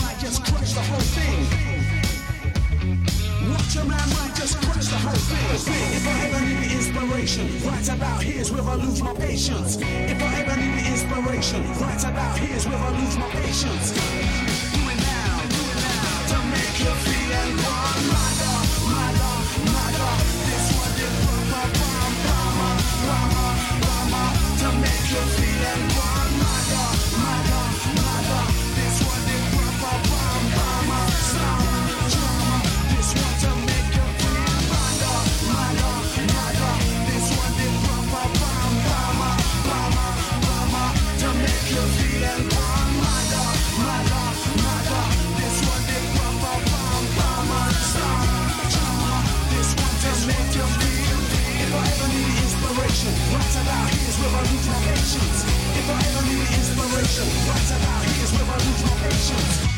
might just crush the whole thing. Watch a man might just crush the whole thing. If I ever need inspiration, right about here's where I lose my patience. If I ever need inspiration, right about here's where I lose my patience. Do it now, do it now, to make you feel one. patience. If I ever need inspiration, right about here's where I lose my patience.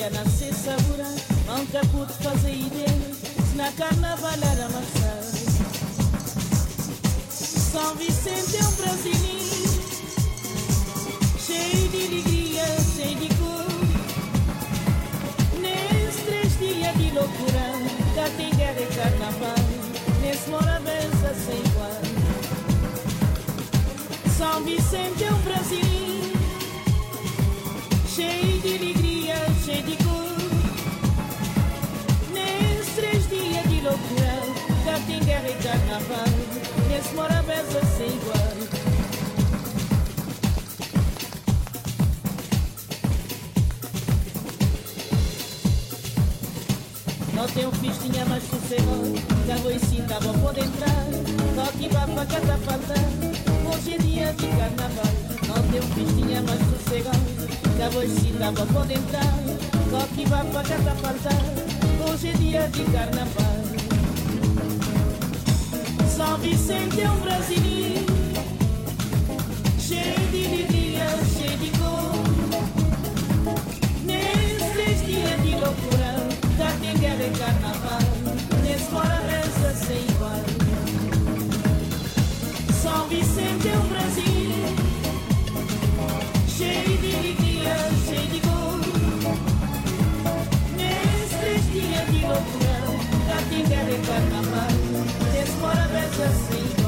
Nasce alegria, nasce segura Nunca pude fazer ideia Na carnaval era maçã. São Vicente é um brasileiro Cheio de alegria, cheio de cor. Nesses três dias de loucura Cá tem guerra e carnaval Nesse Morabeza sem igual São Vicente é um Brasil carnaval Nesse Morabeza sem igual Não tenho festinha mais sossegado Já vou ensinar, vou poder entrar. Só que vá pra casa faltar Hoje é dia de carnaval. Não tenho festinha mais sossegado Já vou ensinar, vou poder entrar. Só que vá pra casa faltar Hoje é dia de carnaval São Vicente é um brasileiro. Cheio de alegria, cheio de cor. Nesses dias de loucura Da quenga de carnaval Nesse fora reza sem igual. São Vicente é um Brasil Cheio de alegria, cheio de cor. Nesses dias de loucura Da quenga de carnaval Nesse fora reza